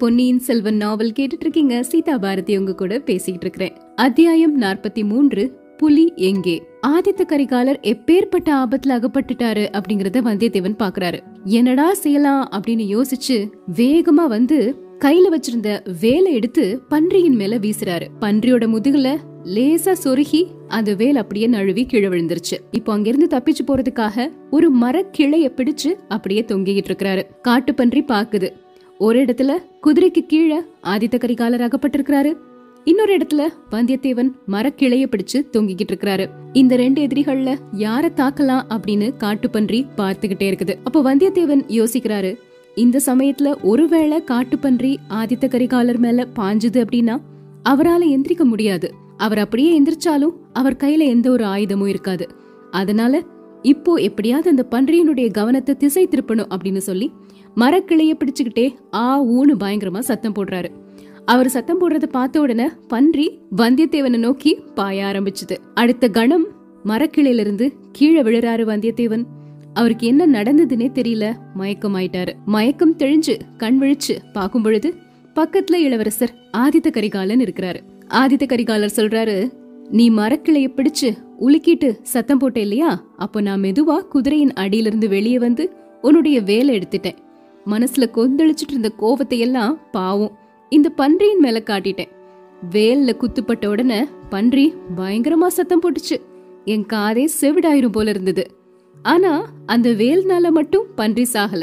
பொன்னியின் செல்வன் நாவல் கேட்டுட்டு இருக்கீங்க சீதா பாரதி உங்க கூட பேசிட்டு இருக்கிறேன் அத்தியாயம் நாற்பத்தி மூன்று புலி எங்கே? ஆதித்த கரிகாலர் எப்பேற்பட்ட ஆபத்துல அகப்பட்டுட்டாரு அப்படிங்கறத வந்தியத்தேவன் பாக்குறாரு. என்னடா செய்யலாம் அப்படின்னு யோசிச்சு வேகமா வந்து கையில வச்சிருந்த வேலை எடுத்து பன்றியின் மேல வீசுறாரு. பன்றியோட முதுகுல லேசா சொருகி அந்த வேல் அப்படியே நழுவி கீழே விழுந்துருச்சு. இப்போ அங்கிருந்து தப்பிச்சு போறதுக்காக ஒரு மரக்கிளைய பிடிச்சு அப்படியே தொங்கிக்கிட்டு இருக்கிறாரு காட்டு பன்றி பாக்குது. ஒரு இடத்துல குதிரைக்கு கீழே ஆதித்த கரிகாலர் அகப்பட்டிருக்கிறாரு. இன்னொரு இடத்துல வந்தியத்தேவன் மரக்கிளைய பிடிச்சு தொங்கிக்கிட்டு இருக்கிறாரு. இந்த ரெண்டு எதிரிகள்ல யார தாக்கலாம் அப்படின்னு காட்டுப்பன்றி பார்த்துகிட்டே இருக்குது. அப்போ வந்தியத்தேவன் யோசிக்கிறாரு இந்த சமயத்துல ஒருவேளை காட்டுப்பன்றி ஆதித்த கரிகாலர் மேல பாஞ்சுது அப்படின்னா அவரால எந்திரிக்க முடியாது. அவர் அப்படியே எந்திரிச்சாலும் அவர் கையில எந்த ஒரு ஆயுதமும் இருக்காது. அதனால இப்போ எப்படியாவது அந்த பன்றியினுடைய கவனத்தை திசை திருப்பணும் அப்படின்னு சொல்லி மரக்கிளைய பிடிச்சுக்கிட்டே ஆ ஊன்னு பயங்கரமா சத்தம் போடுறாரு. அவர் சத்தம் போடுறத பார்த்த உடனே பன்றி வந்தியத்தேவனை நோக்கி பாய ஆரம்பிச்சுது. அடுத்த கணம் மரக்கிளையிலிருந்து கீழே விழுறாரு வந்தியத்தேவன். அவருக்கு என்ன நடந்ததுன்னே தெரியல மயக்கம் ஆயிட்டாரு மயக்கம் தெளிஞ்சு கண் விழிச்சு பார்க்கும் பொழுது பக்கத்துல இளவரசர் ஆதித்த கரிகாலன் இருக்கிறாரு. ஆதித்த கரிகாலர் சொல்றாரு நீ மரக்கிளைய பிடிச்சு உலுக்கிட்டு சத்தம் போட்ட இல்லையா? அப்போ நான் மெதுவா குதிரையின் அடியிலிருந்து வெளியே வந்து உன்னுடைய வேலை எடுத்துட்டேன். மனசுல கொந்தளிச்சிட்டு இருந்த கோவத்தை எல்லாம் பாவம். இந்த பன்றியின் மேல காட்டிட்டேன். வேல்ல குத்துப்பட்ட உடனே பன்றி பயங்கரமா சத்தம் போட்டுச்சு. என் காதே செவிடாயிரும் போல இருந்தது. ஆனா அந்த வேல்னால மட்டும் பன்றி சாகல.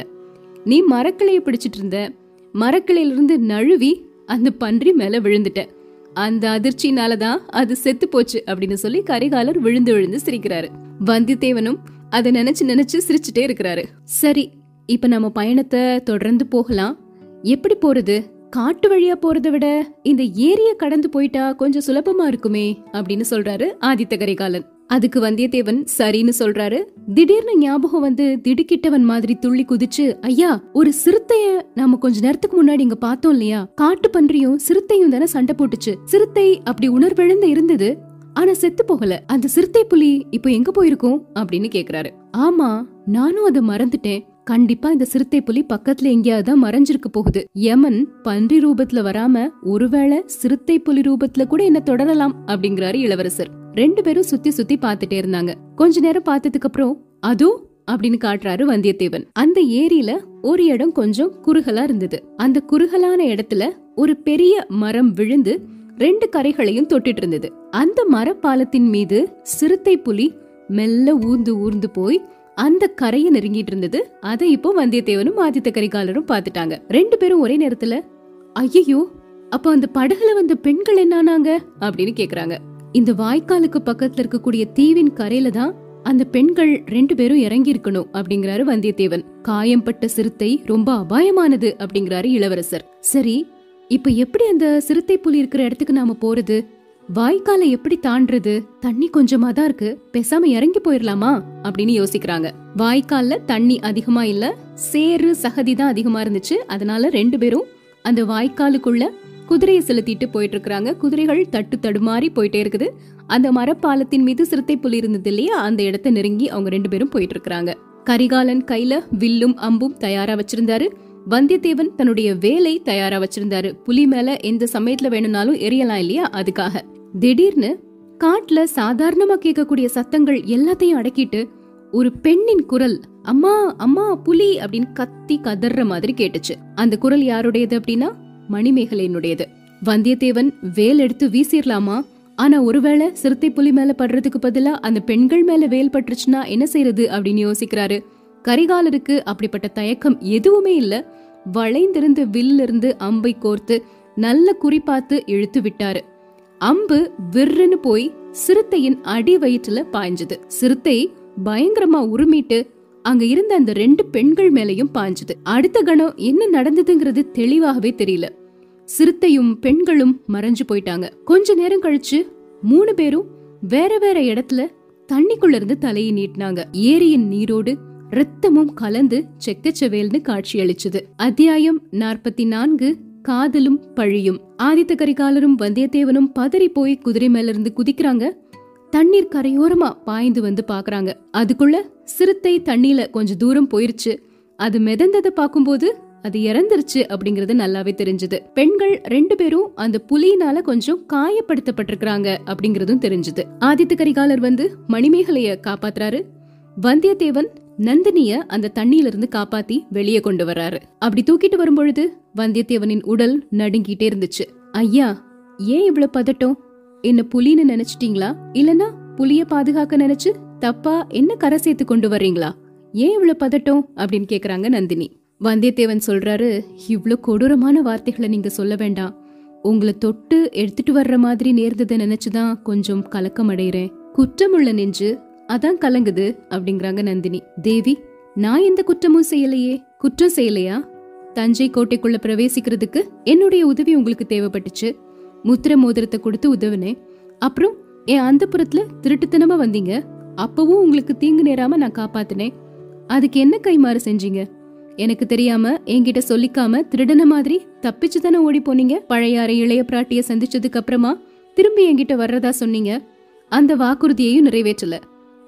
நீ மரக்கிளைய பிடிச்சிட்டு இருந்த. மரக்கிளையிலிருந்து நழுவி அந்த பன்றி மேல விழுந்துட்ட. அந்த அதிர்ச்சினால தான் அது செத்து போச்சு அப்படின்னு சொல்லி கரிகாலர் விழுந்து விழுந்து சிரிக்கிறாரு. வந்தியத்தேவனும் அதை நினைச்சு நினைச்சு சிரிச்சுட்டே இருக்கிறாரு. சரி இப்ப நம்ம பயணத்தை தொடர்ந்து போகலாம். எப்படி போறது? காட்டு வழியா போறதை விட இந்த ஏரிய கடந்து போயிட்டா கொஞ்சம் சுலபமா இருக்குமே அப்படின்னு சொல்றாரு ஆதித்த கரிகாலன். அதுக்கு வந்தியத்தேவன் சரின்னு சொல்றாரு. திடீர்னு ஞாபகம் வந்து திடுக்கிட்டவன் மாதிரி துள்ளி குதிச்சு ஐயா ஒரு சிறுத்தைய நாம கொஞ்ச நேரத்துக்கு முன்னாடி இங்க பார்த்தோம் இல்லையா? காட்டு பன்றியும் சிறுத்தையும் தானே சண்டை போட்டுச்சு. சிறுத்தை அப்படி உணர்வெழுந்து இருந்தது. ஆனா செத்து போகல. அந்த சிறுத்தை புலி இப்போ எங்க போயிருக்கும்? அப்படின்னு கேக்குறாரு. ஆமா நானும் அதை மறந்துட்டேன். கண்டிப்பா இந்த சிறுத்தை புலி பக்கத்துல எங்கேயாவது மறைஞ்சிருக்க போகுது. யமன் பன்றி ரூபத்துல வராம ஒருவேளை சிறுத்தை புலி ரூபத்துல கூட என்ன தொடரலாம் அப்படிங்கிறாரு இளவரசர். ரெண்டு பேரும் சுத்தி சுத்தி பாத்துட்டே இருந்தாங்க. கொஞ்ச நேரம் பார்த்ததுக்கு அப்புறம் அதோ அப்படின்னு காட்டுறாரு வந்தியத்தேவன். அந்த ஏரியில ஒரு இடம் கொஞ்சம் குறுகலா இருந்தது. அந்த குறுகலான இடத்துல ஒரு பெரிய மரம் விழுந்து ரெண்டு கரைகளையும் தொட்டிட்டு இருந்தது. அந்த மரப்பாலத்தின் மீது சிறுத்தை புலி மெல்ல ஊர்ந்து ஊர்ந்து போய் அந்த கரையை நெருங்கிட்டு இருந்தது. அதை இப்போ வந்தியத்தேவனும் ஆதித்த கரிகாலரும் பார்த்துட்டாங்க. ரெண்டு பேரும் ஒரே நேரத்துல ஐயோ அப்ப அந்த படகுல வந்த பெண்கள் என்னானாங்க? அப்படின்னு கேக்குறாங்க. இந்த வாய்க்காலுக்கு பக்கத்துல இருக்கக்கூடிய தீவின் கரையில தான் அந்த பெண்கள் ரெண்டு பேரும் இறங்கி இருக்கணும் அப்படிங்கிறாரு வந்தியத்தேவன். காயம்பட்ட சிறுத்தை ரொம்ப அபாயமானது அப்படிங்கிறாரு இளவரசர். சரி இப்ப எப்படி அந்த சிறுத்தை புலி இருக்கிற இடத்துக்கு நாம போறது? வாய்க்கால எப்படி தாண்டறது? தண்ணி கொஞ்சமா தான் இருக்கு. பேசாம இறங்கி போயிடலாமா அப்படின்னு யோசிக்கிறாங்க. வாய்க்கால்ல தண்ணி அதிகமா இல்ல சேறு சகதி தான் அதிகமா இருந்துச்சு. அதனால ரெண்டு பேரும் அந்த வாய்க்காலுக்குள்ள குதிரையை செலுத்திட்டு போயிட்டு இருக்காங்க குதிரைகள் தட்டு தடுமாறி போயிட்டே இருக்குது. அந்த மரப்பாலத்தின் மீது சிறுத்தை புலி இருந்தது இல்லையா? அந்த இடத்தை நெருங்கி அவங்க ரெண்டு பேரும் போயிட்டு இருக்கிறாங்க கரிகாலன் கையில வில்லும் அம்பும் தயாரா வச்சிருந்தாரு. வந்தியத்தேவன் தன்னுடைய வேலை தயாரா வச்சிருந்தாரு. புலி மேல எந்த சமயத்துல வேணும்னாலும் எரியலாம் இல்லையா? அதுக்காக. திடீர்னு காட்டுல சாதாரணமா கேட்கக்கூடிய சத்தங்கள் எல்லாத்தையும் அடக்கிட்டு ஒரு பெண்ணின் குரல் அம்மா அம்மா புலி அப்படின்னு கத்தி கதற மாதிரி கேட்டுச்சு. அந்த குரல் யாருடையது அப்படின்னா மணிமேகலையினுடையது. வந்தியத்தேவன் வேல் எடுத்து வீசிடலாமா ஆனா ஒருவேளை சிறுத்தை புலி மேல படுறதுக்கு பதிலா அந்த பெண்கள் மேல வேல் பட்டுருச்சுன்னா என்ன செய்யறது அப்படின்னு யோசிக்கிறாரு. கரிகாலருக்கு அப்படிப்பட்ட தயக்கம் எதுவுமே இல்ல. வளைந்திருந்த வில்லிருந்து அம்பை கோர்த்து நல்ல குறி பார்த்து இழுத்து விட்டாரு. அம்பு விர்ருன்னு போய் சிறுத்தையின் அடி வயிற்றுல பாய்ஞ்சது. சிறுத்தை பயங்கரமா உருமிட்டு அங்க இருந்த அந்த ரெண்டு பெண்கள் மேலையும் பாய்ஞ்சது. அடுத்த கணம் என்ன நடந்ததுங்கிறது தெளிவாகவே தெரியல. சிறுத்தையும் பெண்களும் மறைஞ்சு போயிட்டாங்க. கொஞ்ச நேரம் கழிச்சு மூணு பேரும் வேற வேற இடத்துல தண்ணிக்குள்ள இருந்து தலையை நீட்டினாங்க. ஏரியின் நீரோடு ரத்தமும் கலந்து செக்கச்சவேல்னு காட்சி அளிச்சது அத்தியாயம் நாற்பத்தி நான்கு காதலும் பழியும். ஆதித்த கரிகாலரும் வந்தியத்தேவனும் பதறி போய் குதிரை மேல இருந்து குதிக்கிறாங்க. தண்ணீர் கரையோரமா பாய்ந்து வந்து பாக்குறாங்க அதுக்குள்ள சிறுத்தை தண்ணியில கொஞ்ச தூரம் போயிருச்சு. அது மிதந்ததை பார்க்கும்போது அது இறந்துருச்சு அப்படிங்கறது நல்லாவே தெரிஞ்சது. பெண்கள் ரெண்டு பேரும் அந்த புலியினால கொஞ்சம் காயப்படுத்தப்பட்டிருக்கிறாங்க அப்படிங்கறதும் தெரிஞ்சது. ஆதித்த கரிகாலர் வந்து மணிமேகலைய காப்பாத்துறாரு. வந்தியத்தேவன் நந்தினிய அந்த தண்ணியில இருந்து காப்பாத்தி வெளியே கொண்டு வர்றாரு. அப்படி தூக்கிட்டு வரும்பொழுது வந்தியத்தேவனின் உடல் நடுங்கிட்டே இருந்துச்சு. ஐயா ஏன் இவ்வளவு பதட்டம்? என்ன புலின்னு நினைச்சிட்டீங்களா? இல்லனா புலிய பாதுகாக்க நினைச்சு தப்பா என்ன கரை சேர்த்து கொண்டு வர்றீங்களா? ஏன் இவ்வளவு பதட்டம்? அப்படின்னு கேக்குறாங்க நந்தினி. வந்தியத்தேவன் சொல்றாரு இவ்ளோ கொடூரமான வார்த்தைகளை நீங்க சொல்ல வேண்டாம். உங்களை தொட்டு எடுத்துட்டு வர்ற மாதிரி நேர்ந்ததை நினைச்சுதான் கொஞ்சம் கலக்கம் அடைகிறேன் குற்றமுள்ள நெஞ்சு அதான் கலங்குது அப்படிங்கறாங்க நந்தினி. தேவி நான் எந்த குற்றமும் செய்யலையே. குற்றம் செய்யலையா? தஞ்சை கோட்டைக்குள்ள பிரவேசிக்கிறதுக்கு என்னுடைய உதவி உங்களுக்கு தேவைப்பட்டுச்சு. முத்திர மோதிரத்தை கொடுத்து உதவினேன். அப்புறம் என் அந்த புறத்துல திருட்டுத்தனமா வந்தீங்க. அப்பவும் உங்களுக்கு தீங்கு நேராம நான் காப்பாத்தினேன். அதுக்கு என்ன கைமாறு செஞ்சீங்க? எனக்கு தெரியாம என்கிட்ட சொல்லிக்காம திருடன மாதிரி தப்பிச்சு தானே ஓடி போனீங்க? பழையாறை இளைய பிராட்டிய சந்திச்சதுக்கு அப்புறமா திரும்பி என்கிட்ட வர்றதா சொன்னீங்க. அந்த வாக்குறுதியையும் நிறைவேற்றல.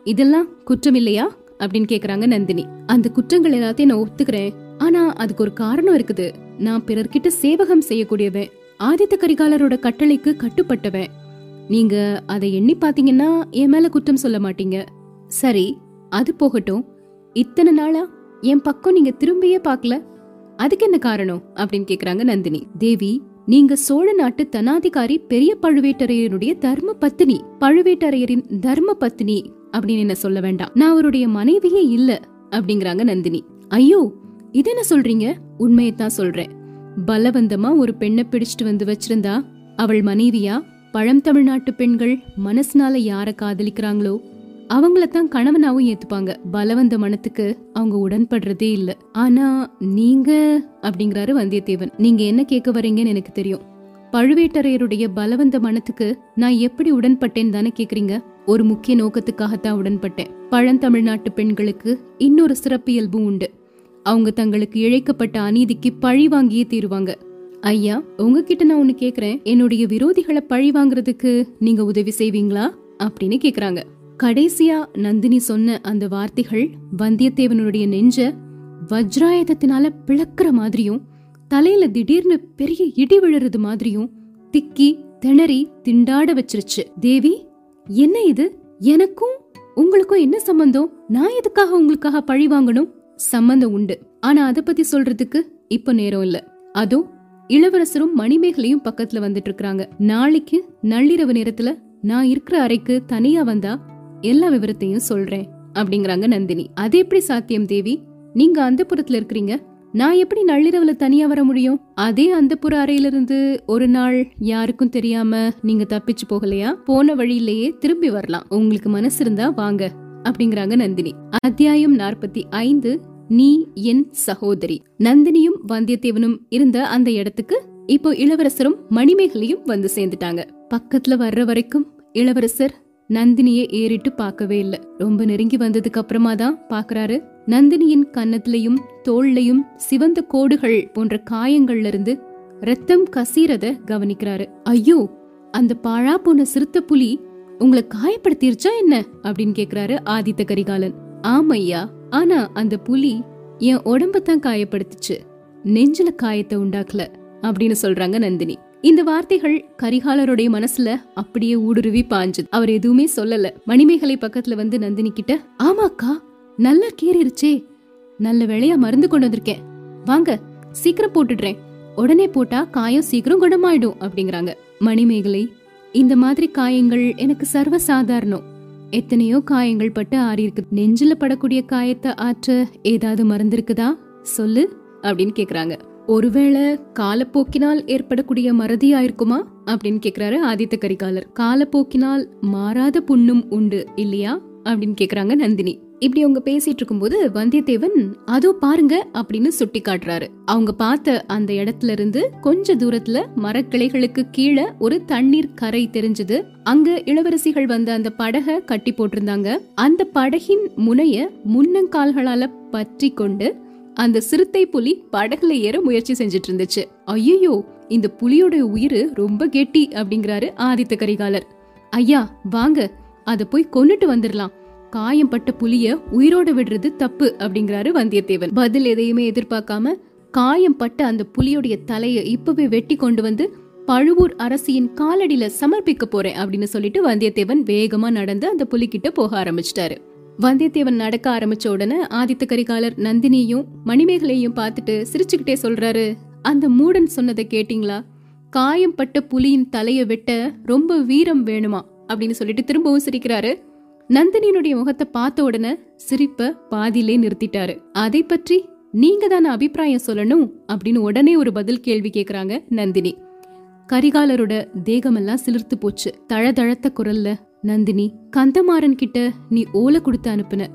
இதெல்லாம் குற்றம் இல்லையா அப்படின்னு கேக்குறாங்க நந்தினி. அந்த குற்றங்கள் எல்லாத்தையும் நான் ஒத்துக்கிறேன். ஆனா அதுக்கு ஒரு காரணம் இருக்குது. நான் பிறர்கிட்ட சேவகம் செய்யக்கூடியவன் ஆதித்த கரிகாலரோட கட்டளைக்கு கட்டுப்பட்டவன். நீங்க அதை எண்ணி பாத்தீங்கன்னா என் மேல குற்றம் சொல்ல மாட்டீங்க. சரி அது போகட்டும். இத்தனை நாளா என் பக்கம் நீங்க திரும்பியே பார்க்கல? அதுக்கு என்ன காரணம்? அப்படின்னு கேக்குறாங்க நந்தினி. தேவி நீங்க சோழ நாட்டு தனாதிகாரி பெரிய பழுவேட்டரையருடைய தர்ம பத்தினி பழுவேட்டரையரின் தர்ம பத்தினி. அப்படின்னு என்ன சொல்ல வேண்டாம். நான் அவருடைய மனைவியே இல்ல அப்படிங்கறாங்க நந்தினி. ஐயோ இது என்ன சொல்றீங்க? உண்மையத்தான் சொல்றேன். பலவந்தமா ஒரு பெண்ணை பிடிச்சிட்டு வந்து வச்சிருந்தா அவள் மனைவியா? பழம் தமிழ்நாட்டு பெண்கள் மனசுனால யார காதலிக்கிறாங்களோ? அவங்களத்தான் கணவனாவும் ஏத்துப்பாங்க. பலவந்த மனத்துக்கு அவங்க உடன்படுறதே இல்ல. ஆனா நீங்க அப்படிங்கறாரு வந்தியத்தேவன். நீங்க என்ன கேட்க வரீங்கன்னு எனக்கு தெரியும். பழுவேட்டரையருடைய பலவந்த மனத்துக்கு நான் எப்படி உடன்பட்டேன்னு தானே கேக்குறீங்க? ஒரு முக்கிய நோக்கத்துக்காகத்தான் உடன்பட்டேன். பழந்தமிழ்நாட்டு பெண்களுக்கு இன்னொரு சிறப்பியல்பும் உண்டு. அவங்க தங்களுக்கு இழைக்கப்பட்ட அநீதிக்கு பழி வாங்கியே தீருவாங்க. ஐயா உங்ககிட்ட நான் ஒண்ணு கேக்குறேன். என்னுடைய விரோதிகளை பழி வாங்குறதுக்கு நீங்க உதவி செய்வீங்களா? அப்படின்னு கேக்குறாங்க. கடைசியா நந்தினி சொன்ன அந்த வார்த்தைகள் வந்தியத்தேவனுடைய நெஞ்ச வஜ்ராயுதத்தினால பிளக்குற மாதிரியும் தலையில திடீர்னு பெரிய இடி விழுறது மாதிரியும் திக்கி திணறி திண்டாட வச்சிருச்சு. தேவி என்ன இது? எனக்கும் உங்களுக்கும் என்ன சம்பந்தம்? நான் எதுக்காக உங்களுக்காக பழி வாங்கணும்? சம்பந்தம் உண்டு. ஆனா அத பத்தி சொல்றதுக்கு இப்ப நேரம் இல்ல. அதோ இளவரசரும் மணிமேகலையும் பக்கத்துல வந்துட்டு இருக்காங்க நாளைக்கு நள்ளிரவு நேரத்துல நான் இருக்கிற அறைக்கு தனியா வந்தா எல்லா விவரத்தையும் சொல்றேன் அப்படிங்கறாங்க நந்தினி. அது எப்படி சாத்தியம் தேவி? நீங்க அந்த புறத்துல இருக்கிறீங்க? நான் எப்படி நள்ளிரவுல தனியா வர முடியும்? அதே அந்த புற அறையில இருந்து ஒரு நாள் யாருக்கும் தெரியாம நீங்க தப்பிச்சு போகலையா? போன வழியிலேயே திரும்பி வரலாம். உங்களுக்கு மனசு இருந்தா வாங்க அப்படிங்கறாங்க நந்தினி. அத்தியாயம் நாற்பத்தி ஐந்து நீ என் சகோதரி. நந்தினியும் வந்தியத்தேவனும் இருந்த அந்த இடத்துக்கு இப்போ இளவரசரும் மணிமேகலையும் வந்து சேர்ந்துட்டாங்க. பக்கத்துல வர்ற வரைக்கும் இளவரசர் நந்தினியை ஏறிட்டு பார்க்கவே இல்ல. ரொம்ப நெருங்கி வந்ததுக்கு அப்புறமா தான் பாக்குறாரு நந்தினியின் கன்னத்திலையும் தோள்லையும் சிவந்த கோடுகள் போன்ற காயங்கள்ல இருந்து ரத்தம் கசீரத கவனிக்கிறாரு. ஐயோ அந்த பாழா போன சிறுத்த புலி உங்களை காயப்படுத்திருச்சா என்ன? அப்படின்னு கேக்குறாரு ஆதித்த கரிகாலன். ஆமையா ஆனா அந்த புலி என் உடம்ப தான் காயப்படுத்துச்சு. நெஞ்சில காயத்தை உண்டாக்கல அப்படின்னு சொல்றாங்க நந்தினி. இந்த வார்த்தைகள் கரிகாலருடைய மனசுல அப்படியே ஊடுருவி பாஞ்சது. அவர் எதுவுமே சொல்லல. மணிமேகலை பக்கத்துல வந்து நந்தினி கிட்ட ஆமாக்கா நல்லா கீறிருச்சே. நல்ல வேளையா மருந்து கொண்டு வந்திருக்கேன். வாங்க சீக்கிரம் போட்டுடுறேன். உடனே போட்டா காயம் சீக்கிரம் குணமாயிடும் அப்படிங்கறாங்க. மணிமேகலை இந்த மாதிரி காயங்கள் எனக்கு சர்வ சாதாரணம் எத்தனையோ காயங்கள் பட்டு ஆறி இருக்கு. நெஞ்சில படக்கூடிய காயத்தை ஆற்ற ஏதாவது மருந்து இருக்குதா? சொல்லு அப்படின்னு கேக்குறாங்க. ஒருவேளை காலப்போக்கினால் ஏற்படக்கூடிய மறதியா இருக்குமா அப்படின்னு கேக்குறாரு ஆதித்த கரிகாலர். காலப்போக்கினால் மாறாத புண்ணும் உண்டு இல்லையா? அப்படின்னு கேக்குறாங்க நந்தினி. இப்படி அவங்க பேசிட்டு இருக்கும்போது வந்தியத்தேவன் அதோ பாருங்க அப்படின்னு சுட்டி காட்டுறாரு. அவங்க பார்த்த அந்த இடத்துல இருந்து கொஞ்ச தூரத்துல மரக்கிளைகளுக்கு கீழே ஒரு தண்ணீர் கரை தெரிஞ்சது. அங்க இளவரசிகள் வந்த அந்த படக கட்டி போட்டிருந்தாங்க. அந்த படகின் முனைய முன்னங்கால்களால பற்றி கொண்டு அந்த சிறுத்தை புலி படகுல ஏற முயற்சி செஞ்சுட்டு இருந்துச்சு ஐயோ இந்த புலியோட உயிர் ரொம்ப கெட்டி அப்படிங்கிறாரு ஆதித்த கரிகாலர். ஐயா வாங்க அத போய் கொன்னுட்டு வந்துடலாம் காயம் பட்ட புலிய உயிரோட விடுறது தப்பு அப்படிங்கிறாரு வந்தியத்தேவன். பதில் எதையுமே எதிர்பார்க்காம காயம் பட்ட அந்த புலியோடைய தலையை இப்பவே வெட்டி கொண்டு வந்து பழுவூர் அரசியின் காலடியில சமர்ப்பிக்க போறேன் அப்படின்னு சொல்லிட்டு வந்தியத்தேவன் வேகமா நடந்து அந்த புலிகிட்ட போக ஆரம்பிச்சிட்டாரு. வந்தியத்தேவன் நடக்க ஆரம்பிச்ச உடனே ஆதித்த கரிகாலர் நந்தினியையும் மணிமேகலையும் பார்த்துட்டு சிரிச்சுக்கிட்டே சொல்றாரு அந்த மூடன் சொன்னதை கேட்டீங்களா? காயம் பட்ட புலியின் தலைய வெட்ட ரொம்ப வீரம் வேணுமா? அப்படின்னு சொல்லிட்டு திரும்பவும் சிரிக்கிறாரு. நந்தினியினுடைய முகத்தை பார்த்த உடனே சிரிப்ப பாதியிலே நிறுத்திட்டாரு. அதை பற்றி நீங்க தானே அபிப்பிராயம் சொல்லணும்? அப்படின்னு உடனே ஒரு பதில் கேள்வி கேக்குறாங்க நந்தினி. கரிகாலரோட தேகமெல்லாம் சிலிர்த்து போச்சு. தழதழத்த குரல்ல நந்தினி கந்தமாறன் கிட்ட நீ ஓலை கொடுத்து அனுப்புன.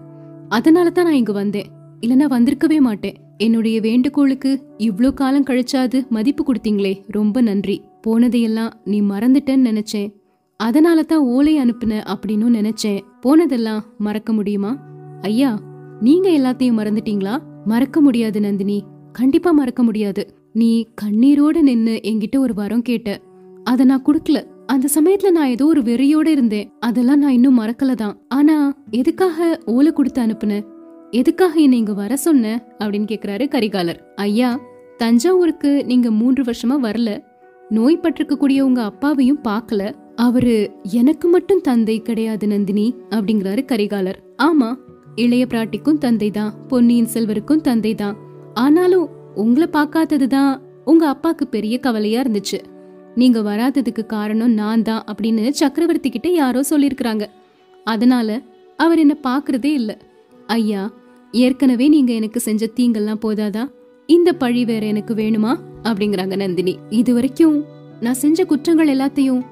அதனால தான் நான் இங்க வந்தேன். இல்லனா வந்திருக்கவே மாட்டேன். என்னுடைய வேண்டுகோளுக்கு இவ்ளோ காலம் கழிச்சாது மதிப்பு கொடுத்தீங்களே ரொம்ப நன்றி. போனதையெல்லாம் நீ மறந்துட்டேன்னு நினைச்சேன். அதனால தான் ஓலை அனுப்புன அப்படின்னு நினைச்சேன். போனதெல்லாம் மறக்க முடியுமா? ஐயா நீங்க எல்லாத்தையும் மறந்துட்டீங்களா? மறக்க முடியாது நந்தினி. கண்டிப்பா மறக்க முடியாது. நீ கண்ணீரோட நின்னு என்கிட்ட ஒரு வரம் கேட்ட. அத நான் குடுக்கல. அந்த சமயத்துல நான் ஏதோ ஒரு வெறியோட இருந்தேன். அதெல்லாம் நான் இன்னும் மறக்கல தான் ஆனா எதுக்காக ஓலை கொடுத்து அனுப்புன? எதுக்காக என்னை இங்க வர சொன்ன? அப்படின்னு கேக்குறாரு கரிகாலர். ஐயா தஞ்சாவூருக்கு நீங்க மூன்று வருஷமா வரல. நோய் பட்டிருக்கக்கூடிய உங்க அப்பாவையும் பார்க்கல அவரு எனக்கு மட்டும் தந்தை கிடையாது நந்தினி அப்படிங்கிறாரு கரிகாலர். ஆமா இளைய பிராட்டிக்கும் தந்தை தான் பொன்னியின் செல்வருக்கும் தந்தை தான் ஆனாலும் உங்களை பார்க்காததுதான் உங்க அப்பாக்கு பெரிய கவலையா இருந்துச்சு. நீங்க வராததுக்கு காரணம் நான் தான் அப்படின்னு சக்கரவர்த்தி கிட்ட யாரோ சொல்லியிருக்கிறாங்க. அதனால அவர் என்ன பாக்குறதே இல்ல. ஐயா ஏற்கனவே நீங்க எனக்கு செஞ்ச தீங்கெல்லாம் போதாதா? இந்த பழி வேற எனக்கு வேணுமா? அப்படிங்கிறாங்க நந்தினி. இது வரைக்கும் நான் செஞ்ச குற்றங்கள் எல்லாத்தையும்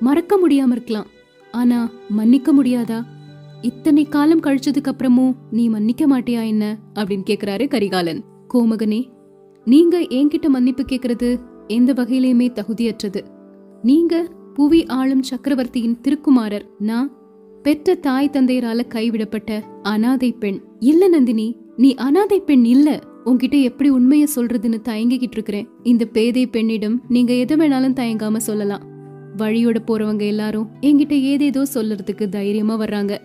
மறக்க முடியாம இருக்கலாம். ஆனா மன்னிக்க முடியாதா? இத்தனை காலம் கழிச்சதுக்கு அப்புறமும் நீ மன்னிக்க மாட்டியா என்ன? அப்படின்னு கேக்குறாரு கரிகாலன். கோமகனே நீங்க என்கிட்ட மன்னிப்பு கேக்குறது எந்த வகையிலுமே தகுதியற்றது. நீங்க புவி ஆளும் சக்கரவர்த்தியின் திருக்குமாரர். நான் பெற்ற தாய் தந்தையரால கைவிடப்பட்ட அனாதை பெண். இல்ல நந்தினி நீ அனாதை பெண் இல்ல. உன்கிட்ட எப்படி உண்மைய சொல்றதுன்னு தயங்கிக்கிட்டு இருக்கிறேன். இந்த பேதை பெண்ணிடம் நீங்க எது வேணாலும் தயங்காம சொல்லலாம். வழியோட போறவங்க எல்லாரும் என்கிட்ட ஏதேதோ சொல்லறதுக்கு தைரியமா வர்றாங்க.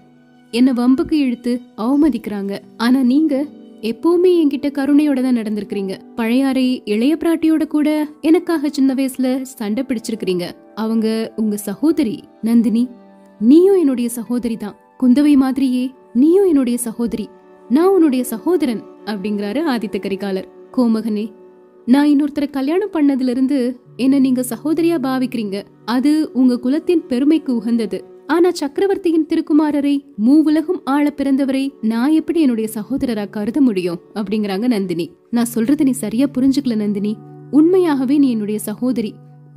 என்ன வம்புக்கு இழுத்து அவமதிக்கிறாங்க. ஆனா நீங்க எப்பவுமே என்கிட்ட கருணையோட தான் நடந்திருக்கிறீங்க. பழையாறை இளைய பிராட்டியோட கூட எனக்காக சின்ன வயசுல சண்டை பிடிச்சிருக்கிறீங்க. அவங்க உங்க சகோதரி நந்தினி. நீயும் என்னுடைய சகோதரி தான். குந்தவை மாதிரியே நீயும் என்னுடைய சகோதரி. நான் உன்னுடைய சகோதரன் அப்படிங்கிறாரு ஆதித்த கரிகாலர். கோமகனே நான் இன்னொருத்தரை கல்யாணம் பண்ணதுல இருந்து என்ன நீங்க சகோதரியா பாவிக்கிறீங்க. அது உங்க குலத்தின் பெருமைக்கு உகந்தது. ஆனா சக்கரவர்த்தியின் திருக்குமாரரை மூவுலகும் ஆள பிறந்தவரை நான் எப்படி என்னுடைய சகோதரரா கருத முடியும்? அப்படிங்கிறாங்க நந்தினி. நான் சொல்றத நீ சரியா புரிஞ்சுக்கல நந்தினி. உண்மையாகவே நீ என்னுடைய சகோதரி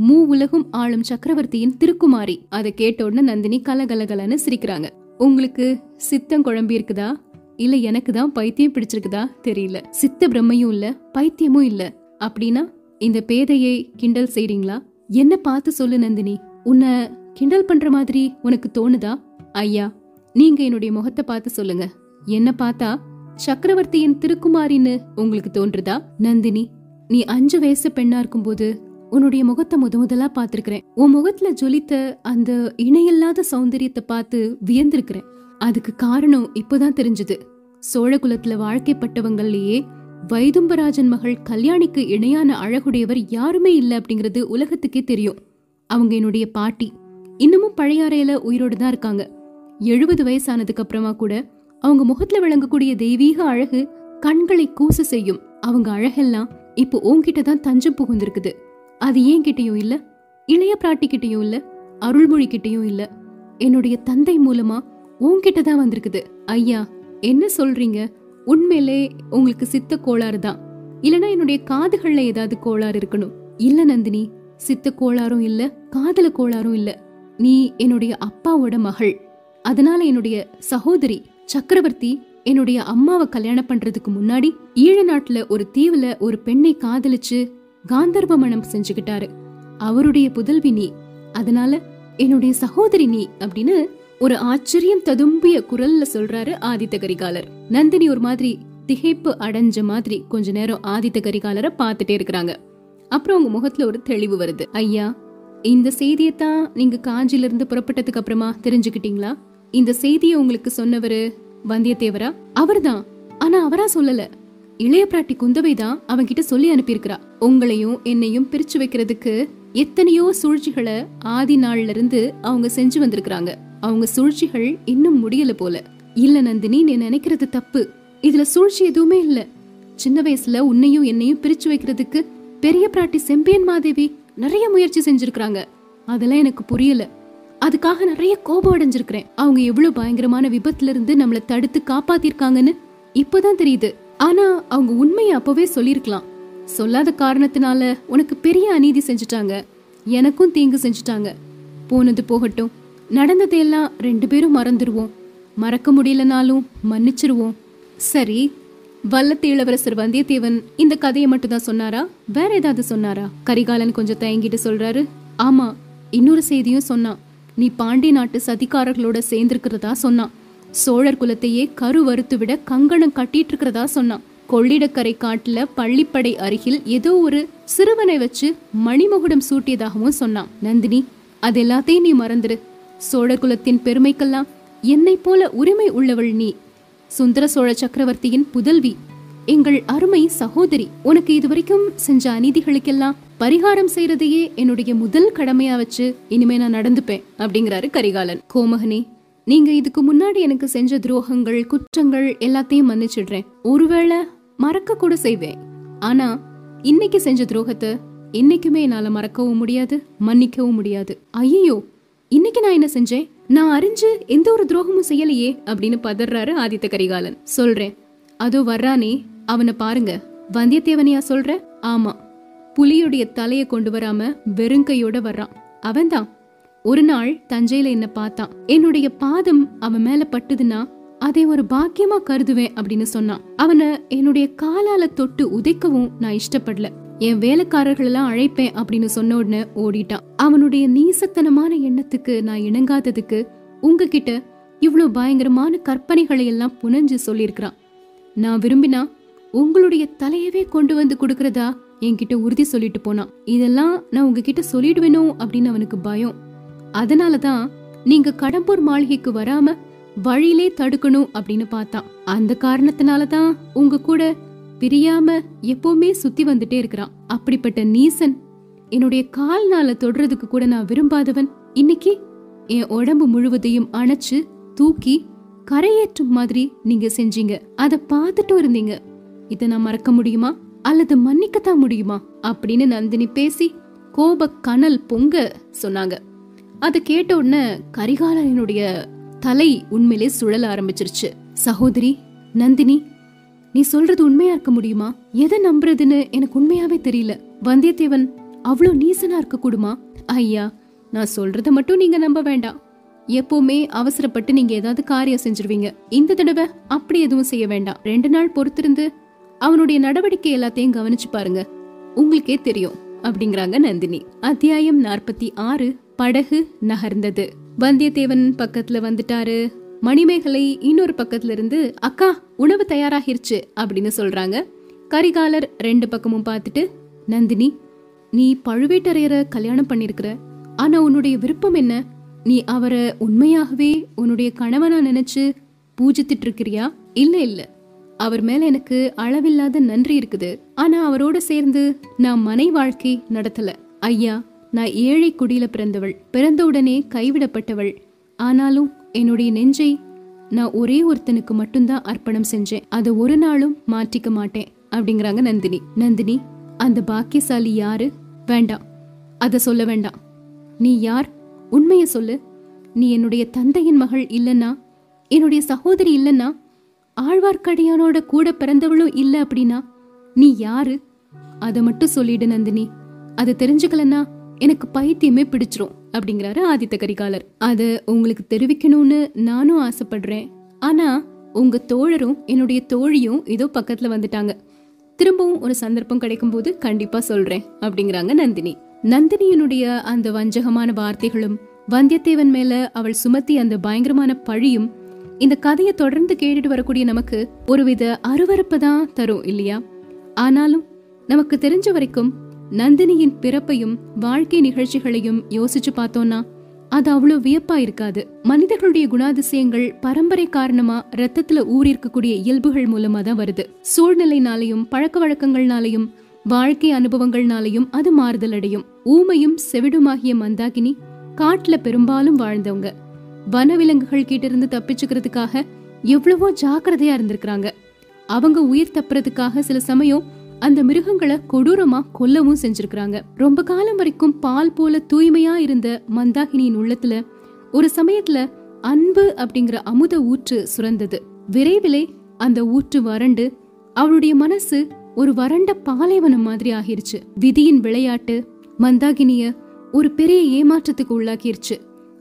மூ உலகும் ஆளும் சக்கரவர்த்தியின் திருக்குமாரி. அதை கேட்ட உடனே நந்தினி கலகலகலன்னு சிரிக்கிறாங்க. உங்களுக்கு சித்தம் குழம்பி இருக்குதா? இல்ல எனக்கு தான் பைத்தியம் பிடிச்சிருக்குதா? தெரியல. சித்த பிரம்மையும் இல்ல பைத்தியமும் இல்ல. அப்படின்னா இந்த பேதையை கிண்டல் செய்றீங்களா? என்ன பார்த்து சொல்லு நந்தினி. உன்னை கிண்டல் பண்ற மாதிரி உனக்கு தோணுதா? ஐயா நீங்க என்னுடைய முகத்தை பார்த்து சொல்லுங்க. என்ன பார்த்தா சக்கரவர்த்தியின் திருக்குமாரின்னு உங்களுக்கு தோன்றுதா? நந்தினி நீ அஞ்சு வயசு பெண்ணா இருக்கும்போது உன்னுடைய முகத்தை முத முதலா பாத்திருக்கிறேன் உன் முகத்துல ஜொலித்த அந்த இணையில்லாத சௌந்தரியத்தை பார்த்து வியந்திருக்கிறேன். அதுக்கு காரணம் இப்போதான் தெரிஞ்சது. சோழ குலத்துல வாழ்க்கைப்பட்டவங்கள்லயே வைதும்பராஜன் மகள் கல்யாணிக்கு இணையான அழகுடையவர் யாருமே இல்லை அப்படிங்கிறது உலகத்துக்கே தெரியும். அவங்க என்னுடைய பாட்டி. இன்னமும் பழைய அறையில உயிரோடு தான் இருக்காங்க. எழுபது வயசானதுக்கு அப்புறமா கூட அவங்க முகத்துல விளங்கக்கூடிய தெய்வீக அழகு கண்களை கூச செய்யும். அவங்க அழகெல்லாம் இப்போ உன்கிட்ட தான் தஞ்சம் புகுந்திருக்குது. அது ஏன் கிட்டயும் இல்ல? இளைய பிராட்டி கிட்டயும் இல்ல? அருள்மொழி கிட்டயும் இல்ல? என்னுடைய தந்தை மூலமா உன்கிட்ட தான் வந்திருக்குது. ஐயா என்ன சொல்றீங்க? உண்மையிலே உங்களுக்கு சித்த கோளாறு தான். இல்லனா என்னுடைய காதுகள்ல ஏதாவது கோளாறு இருக்கணும். இல்ல நந்தினி சித்த கோளாறும் இல்ல காதல கோளாறும் இல்ல. நீ என்னுடைய அப்பாவோட மகள். அதனால என்னுடைய சகோதரி சக்கரவர்த்தி என்னுடைய அம்மாவை கல்யாணம் பண்றதுக்கு முன்னாடி ஈழ நாட்டுல ஒரு தீவுல ஒரு பெண்ணை காதலிச்சு காந்தர்வ மனம் செஞ்சுக்கிட்டாரு. அவருடைய புதல்வி நீ. அதனால என்னுடைய சகோதரி நீ அப்படின்னு ஒரு ஆச்சரியம் ததும்பிய குரல்ல சொல்றாரு ஆதித்த கரிகாலர். நந்தினி ஒரு மாதிரி திகைப்பு அடைஞ்ச மாதிரி கொஞ்ச நேரம் ஆதித்த கரிகாலரை பார்த்துட்டே இருக்கிறாங்க. அப்புறம் அவங்க முகத்துல ஒரு தெளிவு வருது. ஐயா இந்த செய்தியத்தான் நீங்க காஞ்சில இருந்து புறப்பட்டதுக்கு அப்புறமா தெரிஞ்சுக்கிட்டீங்களா? இந்த செய்தியை உங்களுக்கு சொன்னவரு வந்தியத்தேவரா? அவர்தான். ஆனா அவரா சொல்லல. இளைய பிராட்டி குந்தவை தான் அவன்கிட்ட சொல்லி அனுப்பியிருக்கிறா. உங்களையும் என்னையும் பிரிச்சு வைக்கிறதுக்கு எத்தனையோ சூழ்ச்சிகளை ஆதி நாள்ல இருந்து அவங்க செஞ்சு வந்திருக்கிறாங்க. அவங்க சூழ்ச்சிகள் இன்னும் முடியல போல. இல்ல நந்தினி நீ நினைக்கிறது தப்பு. இதுல சூழ்ச்சி எதுவுமே இல்ல. சின்ன வயசுல உன்னையும் என்னையும் பிரிச்சு வைக்கிறதுக்கு பெரிய பிராட்டி செம்பியன் மாதேவி நிறைய முயற்சி செஞ்சிருக்கிறாங்க. அதெல்லாம் எனக்கு புரியல. அதுக்காக நிறைய கோபம் அடைஞ்சிருக்கிறேன். அவங்க எவ்வளவு பயங்கரமான விபத்துல இருந்து நம்மள தடுத்து காப்பாத்திருக்காங்கன்னு இப்பதான் தெரியுது. ஆனா அவங்க உண்மையை அப்பவே சொல்லிருக்கலாம் சொல்லாத காரணத்தினால உனக்கு பெரிய அநீதி செஞ்சுட்டாங்க. எனக்கும் தீங்கு செஞ்சுட்டாங்க. போனது போகட்டும். நடந்ததையெல்லாம் ரெண்டு பேரும் மறந்துடுவோம் மறக்க முடியலனாலும் மன்னிச்சிருவோம். சரி வல்லத்து இளவரசர் வந்தியத்தேவன் இந்த கதையை மட்டும் தான் சொன்னாரா? வேற ஏதாவது சொன்னாரா? கரிகாலன் கொஞ்சம் தயங்கிட்டு சொல்றாரு. ஆமா இன்னொரு செய்தியும் சொன்னான். நீ பாண்டிய நாட்டு சதிகாரர்களோட சேர்ந்திருக்கிறதா சொன்னான். சோழர் குலத்தையே கரு வறுத்து விட கங்கணம் கட்டிட்டு இருக்கிறதா சொன்னான். கொள்ளிடக்கரை காட்டுல பள்ளிப்படை அருகில் ஏதோ ஒரு சிறுவனை வச்சு மணிமகுடம் சூட்டியதாகவும் சொன்னான். நந்தினி அது எல்லாத்தையும் நீ மறந்துரு. சோழர் குலத்தின் பெருமைக்கெல்லாம் என்னை போல உரிமை உள்ளவள் நீ. சுந்தர சோழ சக்கரவர்த்தியின் புதல்வி. எங்கள் அருமை சகோதரி உனக்கு இதுவரைக்கும் செஞ்ச அநீதிகளுக்கெல்லாம் பரிகாரம் செய்யறதையே என்னுடைய முதல் கடமையா வச்சு இனிமே நான் நடந்துப்பேன் அப்படிங்கிறாரு கரிகாலன். கோமகனே நீங்க இதுக்கு முன்னாடி எனக்கு செஞ்ச துரோகங்கள் குற்றங்கள் எல்லாத்தையும் மன்னிச்சிடுறேன். ஒருவேளை மறக்க கூட செய்வேன். ஆனா இன்னைக்கு செஞ்ச துரோகத்தை இன்னைக்குமே என்னால மறக்கவும் முடியாது மன்னிக்கவும் முடியாது. ஐயோ இன்னைக்கு நான் என்ன செஞ்சேன்? நான் அறிஞ்சு எந்த ஒரு துரோகமும் செய்யலையே அப்படின்னு பதறாரு ஆதித்த கரிகாலன். சொல்றேன். அதோ வர்றானே அவனை பாருங்க. வந்தியத்தேவனையா சொல்ற? ஆமா. புலியுடைய தலைய கொண்டு வராம வெறுங்கையோட வர்றான். அவன்தான். ஒரு நாள் தஞ்சையில என்ன பார்த்தான். என்னுடைய பாதம் அவன் மேல பட்டுதுன்னா அதை ஒரு பாக்கியமா கருதுவேன் அப்படின்னு சொன்னான். அவனை என்னுடைய காலால தொட்டு உதைக்கவும் நான் இஷ்டப்படல. என் வேலைக்காரர்கள் எல்லாம் அழைப்பேன் அப்படின்னு சொன்ன உடனே ஓடிட்டான். அவனுடைய நீசத்தனமான எண்ணத்துக்கு நான் இணங்காததுக்கு உங்ககிட்ட இவ்வளவு பயங்கரமான கற்பனைகளை எல்லாம் புனஞ்சு சொல்லியிருக்கிறான். நான் விரும்பினா உங்களுடைய தலையவே கொண்டு வந்து கொடுக்கறதா என்கிட்ட உறுதி சொல்லிட்டு போனான். இதெல்லாம் நான் உங்ககிட்ட சொல்லிடுவேனோ அப்படின்னு அவனுக்கு பயம். அதனாலதான் நீங்க கடம்பூர் மாளிகைக்கு வராம வழியிலே தடுக்கணும் அப்படின்னு பார்த்தான். அந்த காரணத்தினாலதான் உங்க கூட பிரியாம எப்பவுமே சுத்தி வந்துட்டே இருக்கிறான். அப்படிப்பட்ட நீசன் என்னுடைய கால் நாள தொடுறதுக்கு கூட நான் விரும்பாதவன். இன்னைக்கு என் உடம்பு முழுவதையும் அணைச்சு தூக்கி கரையேற்றும் மாதிரி நீங்க செஞ்சீங்க. அத பார்த்துட்டும் இருந்தீங்க. இத நான் மறக்க முடியுமா? அல்லது மன்னிக்கத்தான் முடியுமா? அப்படின்னு நந்தினி பேசி கோப கனல் பொங்க சொன்னாங்க. அதை கேட்ட உடனே கரிகாலனுடைய தலை உண்மையிலே சுழல ஆரம்பிச்சிருச்சு. சகோதரி நந்தினி நீ சொல்றது உண்மையா இருக்க முடியுமா? எதை நம்புறதுன்னு எனக்கு உண்மையாவே தெரியல. வந்தியத்தேவன் அவ்வளோ நீசனா இருக்க கூடுமா? ஐயா நான் சொல்றத மட்டும் நீங்க நம்ப வேண்டாம். எப்பவுமே அவசரப்பட்டு நீங்க ஏதாவது காரியம் செஞ்சிருவீங்க. இந்த தடவை அப்படி எதுவும் செய்ய வேண்டாம். ரெண்டு நாள் பொறுத்திருந்து அவனுடைய நடவடிக்கை எல்லாத்தையும் கவனிச்சு பாருங்க. உங்களுக்கே தெரியும் அப்படிங்கிறாங்க நந்தினி. அத்தியாயம் நாற்பத்தி ஆறு படகு நகர்ந்தது. வந்தியத்தேவன் பக்கத்துல வந்துட்டாரு. மணிமேகலை இன்னொரு பக்கத்துல இருந்து அக்கா உணவு தயாராகிருச்சு அப்படின்னு சொல்றாங்க. கரிகாலர் ரெண்டு பக்கமும் பார்த்துட்டு நந்தினி நீ பழுவேட்டரையரை கல்யாணம் பண்ணிருக்கிற ஆனா உன்னுடைய விருப்பம் என்ன? நீ அவரை உண்மையாகவே உன்னுடைய கணவனா நினைச்சு பூஜித்துட்டு இருக்கிறியா இல்ல இல்ல. அவர் மேல எனக்கு அளவில்லாத நன்றி இருக்குது. ஆனா அவரோட சேர்ந்து நான் மனை வாழ்க்கை நடத்தல. ஐயா நான் ஏழை குடியில பிறந்தவள். பிறந்தவுடனே கைவிடப்பட்டவள். ஆனாலும் என்னுடைய நெஞ்சை நான் ஒரே ஒருத்தனுக்கு மட்டும்தான் அர்ப்பணம் செஞ்சேன். அதை ஒரு நாளும் மாற்றிக்க மாட்டேன் அப்படிங்கிறாங்க நந்தினி. நந்தினி அந்த பாக்கியசாலி யாரு? வேண்டாம். அத சொல்ல வேண்டாம். நீ யார்? உண்மைய சொல்லு. நீ என்னுடைய தந்தையின் மகள் இல்லைன்னா என்னுடைய சகோதரி இல்லைன்னா ஆழ்வார்க்கடியானோட கூட பிறந்தவளும் இல்ல அப்படின்னா நீ யாரு? அத மட்டும் சொல்லிடு நந்தினி. அதை தெரிஞ்சுக்கலன்னா எனக்கு பைத்தியமே பிடிச்சிரும். அப்படிங்கிறாரு ஆதித்த கரிகாலர். அது உங்களுக்கு தெரிவிக்கணும்னு நானும் ஆசைப்படுறேன். ஆனா உங்க தோழரும் என்னுடைய தோழியும் இதோ பக்கத்துல வந்துட்டாங்க. திரும்பவும் ஒரு சந்தர்ப்பம் கிடைக்கும் போது கண்டிப்பா சொல்றேன் அப்படிங்கிறாங்க நந்தினி. நந்தினியினுடைய அந்த வஞ்சகமான வார்த்தைகளும் வந்தியத்தேவன் மேல அவள் சுமத்தி அந்த பயங்கரமான பழியும் இந்த கதையை தொடர்ந்து கேட்டுட்டு வரக்கூடிய நமக்கு ஒருவித அருவறுப்பு தான் தரும் இல்லையா? ஆனாலும் நமக்கு தெரிஞ்ச வரைக்கும் நந்தினியின் பிறப்பையும் வாழ்க்கை நிகழ்ச்சிகளையும் யோசிச்சு பார்த்தோம்னா அது அவ்வளவு வியப்பா இருக்காது. மனிதர்களுடைய குணாதிசயங்கள் பரம்பரை காரணமா ரத்தத்துல ஊறியிருக்கக்கூடிய இயல்புகள் மூலமா தான் வருது. சூழ்நிலைனாலையும் பழக்க வழக்கங்கள்னாலையும் வாழ்க்கை அனுபவங்கள்னாலையும் அது மாறுதல் அடையும். ஊமையும் செவிடுமாகிய மந்தாகினி காட்டுல பெரும்பாலும் வாழ்ந்தவங்க. வனவிலங்குகள் கிட்ட இருந்து தப்பிச்சுக்கிறதுக்காக எவ்வளவோ ஜாக்கிரதையா இருந்திருக்கிறாங்க. அவங்க உயிர் தப்புறதுக்காக சில சமயம் அந்த மிருகங்களை கொடூரமா கொல்லவும் செஞ்சிருக்கிறாங்க. ரொம்ப காலம் வரைக்கும் பால் போல தூய்மையா இருந்த மந்தாகினியின் உள்ளத்துல ஒரு சமயத்துல அன்பு அப்படிங்கிற அமுத ஊற்று சுரந்தது. விரைவிலே அந்த ஊற்று வறண்டு அவளுடைய மனசு ஒரு வறண்ட பாலைவனம் மாதிரி ஆகிருச்சு. விதியின் விளையாட்டு மந்தாகினிய ஒரு பெரிய ஏமாற்றத்துக்கு உள்ளாக்கிருச்சு.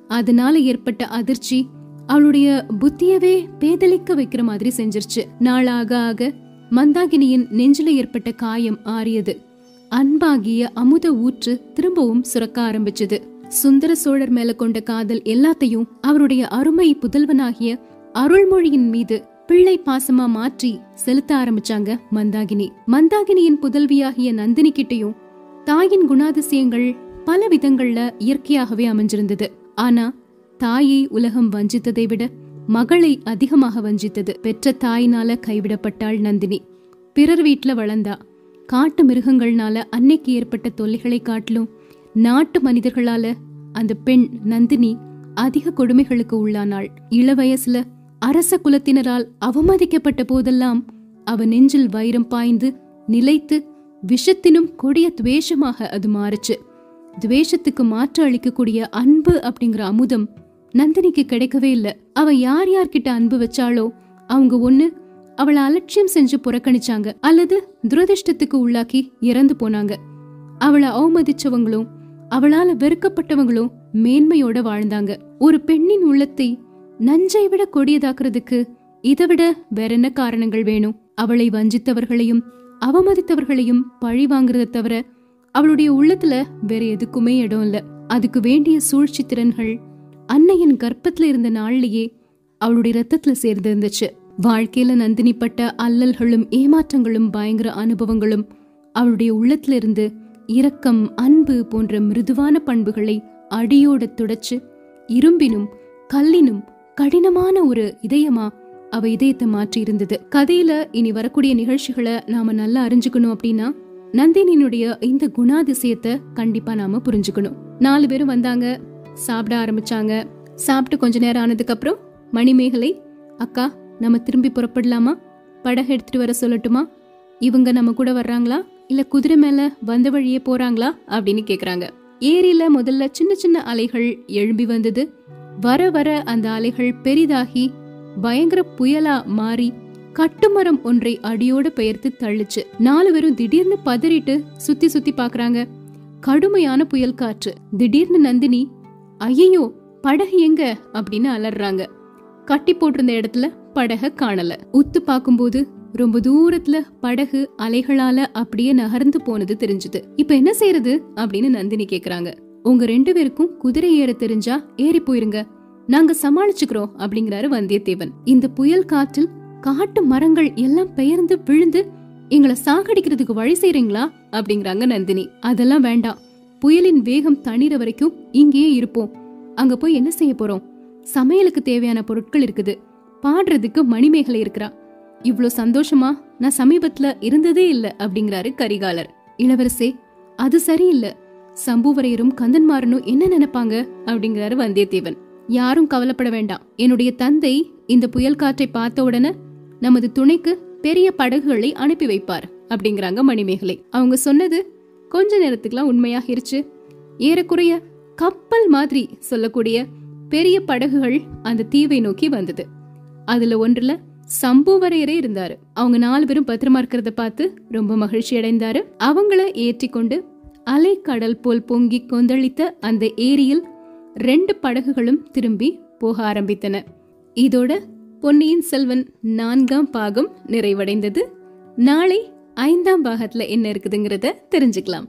அதனால ஏற்பட்ட அதிர்ச்சி அவளுடைய புத்தியவே பேதலிக்க வைக்கிற மாதிரி செஞ்சிருச்சு. நாளாக ஆக மந்தாகினியின் நெஞ்சில ஏற்பட்ட காயம் ஆறியது. அன்பாகிய அமுத ஊற்று திரும்பவும் சுரக்க ஆரம்பிச்சது. சுந்தர சோழர் மேல கொண்ட காதல் எல்லாத்தையும் அவருடைய அருமை புதல்வனாகிய அருள்மொழியின் மீது பிள்ளை பாசமா மாற்றி செலுத்த ஆரம்பிச்சாங்க மந்தாகினி. மந்தாகினியின் புதல்வியாகிய நந்தினி கிட்டையும் தாயின் குணாதிசயங்கள் பல விதங்கள்ல இயற்கையாகவே அமைஞ்சிருந்தது. ஆனா தாயை உலகம் வஞ்சித்ததை விட மகளை அதிகமாக வஞ்சித்தது பெற்ற தாயினால கைவிடப்பட்டாள் நந்தினி. பிறர் வீட்டுல வளர்ந்தா காட்டு மிருகங்கள்னால அன்னைக்கு ஏற்பட்ட தொல்லைகளை காட்டிலும் நாட்டு மனிதர்களால அந்த பெண் நந்தினி அதிக கொடுமைகளுக்கு உள்ளானாள். இள வயசுல அரச குலத்தினரால் அவமதிக்கப்பட்ட போதெல்லாம் அவ நெஞ்சில் வைரம் பாய்ந்து நிலைத்து விஷத்தினும் கொடிய துவேஷமாக அது மாறுச்சு. துவேஷத்துக்கு மாற்று அளிக்கக்கூடிய அன்பு அப்படிங்கிற அமுதம் நந்தினிக்கு கிடைக்கவே இல்ல. அவ யார் யார்கிட்ட அன்பு வச்சாளோ அவங்க ஒண்ணு அவளை அலட்சியம் செஞ்சு புறக்கணிச்சாங்க. அல்லது துரதிர்ஷ்டத்துக்கு உள்ளாக்கி இறந்து போனாங்க. அவளை அவமதிச்சவங்களும் அவளால வெறுக்கப்பட்டவங்களும் மேன்மையோட வாழ்ந்தாங்க. ஒரு பெண்ணின் உள்ளத்தை நஞ்சை விட கொடியதாக்குறதுக்கு இதை விட வேற என்ன காரணங்கள் வேணும்? அவளை வஞ்சித்தவர்களையும் அவமதித்தவர்களையும் பழி வாங்குறத தவிர அவளுடைய உள்ளத்துல வேற எதுக்குமே இடம் இல்ல. அதுக்கு வேண்டிய சூழ்ச்சி திறன்கள் அன்னையின் கர்ப்பத்துல இருந்த நாள்லயே அவளுடைய ரத்தத்துல சேர்ந்து இருந்துச்சு வாழ்க்கையில நந்தினி பட்ட அல்லல்களும் ஏமாற்றங்களும் பயங்கர அனுபவங்களும் அவளுடைய உள்ளத்துல இருந்து இரக்கம் அன்பு போன்ற மிருதுவான பண்புகளை அடியோட துடைச்சு இரும்பினும் கல்லினும் கடினமான ஒரு இதயமா அவ இதயத்தை மாற்றி இருந்தது. கதையில இனி வரக்கூடிய நிகழ்ச்சிகளை நாம நல்லா அறிஞ்சுக்கணும் அப்படின்னா நந்தினியினுடைய இந்த குணாதிசயத்தை கண்டிப்பா நாம புரிஞ்சுக்கணும். நாலு பேரும் வந்தாங்க. சாப்பிட ஆரம்பிச்சாங்க. சாப்பிட்டு கொஞ்ச நேரம் ஆனதுக்கு அப்புறம் மணிமேகலை அக்கா நம்ம திரும்பி புறப்படலாமா? படகு எடுத்துட்டு வர சொல்லட்டுமா? இவங்க நம்ம கூட வர்றாங்களா? இல்ல குதிரை மேல வந்த வழியே போறாங்களா? அப்படின்னு கேக்குறாங்க. ஏரியில முதல்ல சின்ன சின்ன அலைகள் எழும்பி வந்தது. வர வர அந்த அலைகள் பெரிதாகி பயங்கர புயலா மாறி கட்டுமரம் ஒன்றை அடியோட பெயர்த்து தள்ளுச்சு. நாலு பேரும் திடீர்னு பதறிட்டு சுத்தி சுத்தி பாக்குறாங்க. கடுமையான புயல் காற்று. திடீர்னு நந்தினி ஐயையோ படகு எங்க? அப்படின்னு அலறாங்க. கட்டி போட்டிருந்த இடத்துல படக காணல. உத்து பார்க்கும்போது ரொம்ப தூரத்துல படகு அலைகளால அப்படியே நகர்ந்து போனது தெரிஞ்சது. இப்ப என்ன செய்யறது அப்படின்னு நந்தினி கேக்குறாங்க. உங்க ரெண்டு பேருக்கும் குதிரை ஏற தெரிஞ்சா ஏறி போயிருங்க. நாங்க சமாளிச்சுக்கிறோம் அப்படிங்கிறாரு வந்தியத்தேவன். இந்த புயல் காற்றில் காட்டு மரங்கள் எல்லாம் பெயர்ந்து விழுந்து எங்களை சாகடிக்கிறதுக்கு வழி செய்றீங்களா? அப்படிங்கிறாங்க நந்தினி. அதெல்லாம் வேண்டாம். புயலின் வேகம் தணிற வரைக்கும் இங்கேயே இருப்போம். அங்க போய் என்ன செய்ய போறோம்? சமையலுக்கு தேவையான பொருட்கள் இருக்குது. பாடுறதுக்கு மணிமேகலை இருக்கிறா. இவ்ளோ சந்தோஷமா? நான் சமீபத்துல இருந்ததே இல்ல அப்படிங்கிறாரு கரிகாலர். இளவரசே அது சரியில்லை. சம்புவரையரும் கந்தன்மாரனும் என்ன நினைப்பாங்க? அப்படிங்கிறாரு வந்தியத்தேவன். யாரும் கவலைப்பட வேண்டாம். என்னுடைய தந்தை இந்த புயல் காற்றை பார்த்த உடனே நமது துணைக்கு பெரிய படகுகளை அனுப்பி வைப்பார் அப்படிங்கிறாங்க மணிமேகலை. அவங்க சொன்னது கொஞ்ச நேரத்துக்குலாம் உண்மையாகிருச்சு. ஏறக்குறைய கப்பல் மாதிரி சொல்லக்கூடிய பெரிய படகுகள் அந்த தீவை நோக்கி வந்தது. அதுல ஒன்றுல சம்புவரையரே இருந்தாரு. அவங்க நாலு பேரும் பத்திரமா இருக்கிறத பார்த்து ரொம்ப மகிழ்ச்சி அடைந்தாரு. அவங்கள ஏற்றி கொண்டு அலை கடல் போல் பொங்கி கொந்தளித்த அந்த ஏரியில் ரெண்டு படகுகளும் திரும்பி போக ஆரம்பித்தன. இதோட பொன்னியின் செல்வன் நான்காம் பாகம் நிறைவடைந்தது. நாளை ஐந்தாம் பாகத்துல என்ன இருக்குதுங்கிறத தெரிஞ்சுக்கலாம்.